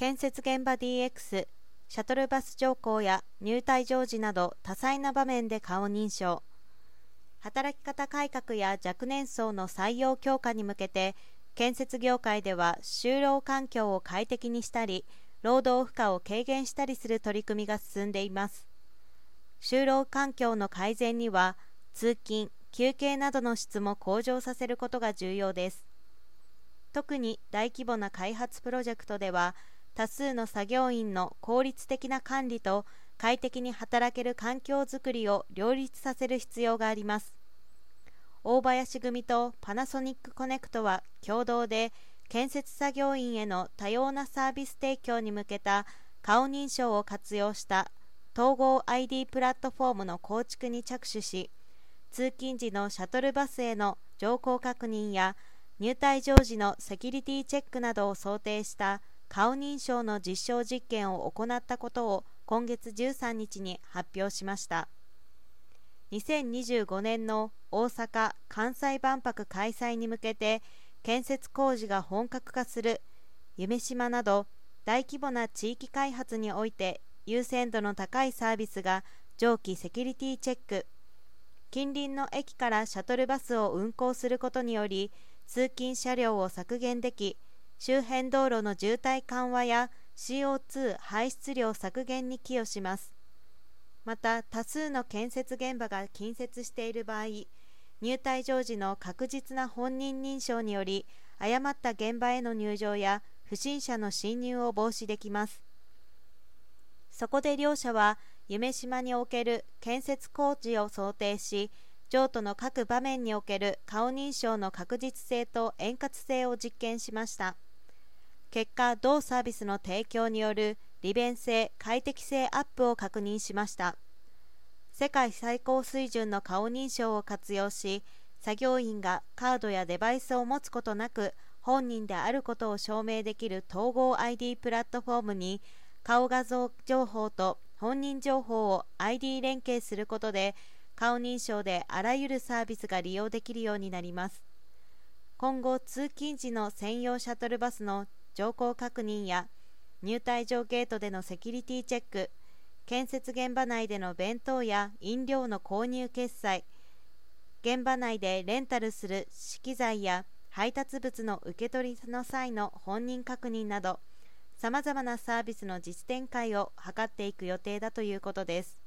建設現場 DX シャトルバス乗降や入退場時など多彩な場面で顔認証。働き方改革や若年層の採用強化に向けて建設業界では就労環境を快適にしたり労働負荷を軽減したりする取り組みが進んでいます。就労環境の改善には通勤休憩などの質も向上させることが重要です。特に大規模な開発プロジェクトでは多数の作業員の効率的な管理と快適に働ける環境づくりを両立させる必要があります。大林組とパナソニックコネクトは共同で建設作業員への多様なサービス提供に向けた顔認証を活用した統合 ID プラットフォームの構築に着手し通勤時のシャトルバスへの乗降確認や入退場時のセキュリティチェックなどを想定した顔認証の実証実験を行ったことを今月13日に発表しました。2025年の大阪・関西万博開催に向けて建設工事が本格化する夢島など大規模な地域開発において優先度の高いサービスが上記セキュリティチェック。近隣の駅からシャトルバスを運行することにより通勤車両を削減でき周辺道路の渋滞緩和や CO2 排出量削減に寄与します。また多数の建設現場が近接している場合入隊場時の確実な本人認証により誤った現場への入場や不審者の侵入を防止できます。そこで両社は夢島における建設工事を想定し譲渡の各場面における顔認証の確実性と円滑性を実験しました。結果同サービスの提供による利便性快適性アップを確認しました。世界最高水準の顔認証を活用し作業員がカードやデバイスを持つことなく本人であることを証明できる統合 ID プラットフォームに顔画像情報と本人情報を ID 連携することで顔認証であらゆるサービスが利用できるようになります。今後通勤時の専用シャトルバスの乗降確認や入退場ゲートでのセキュリティチェック建設現場内での弁当や飲料の購入決済現場内でレンタルする資機材や配達物の受け取りの際の本人確認などさまざまなサービスの実展開を図っていく予定だということです。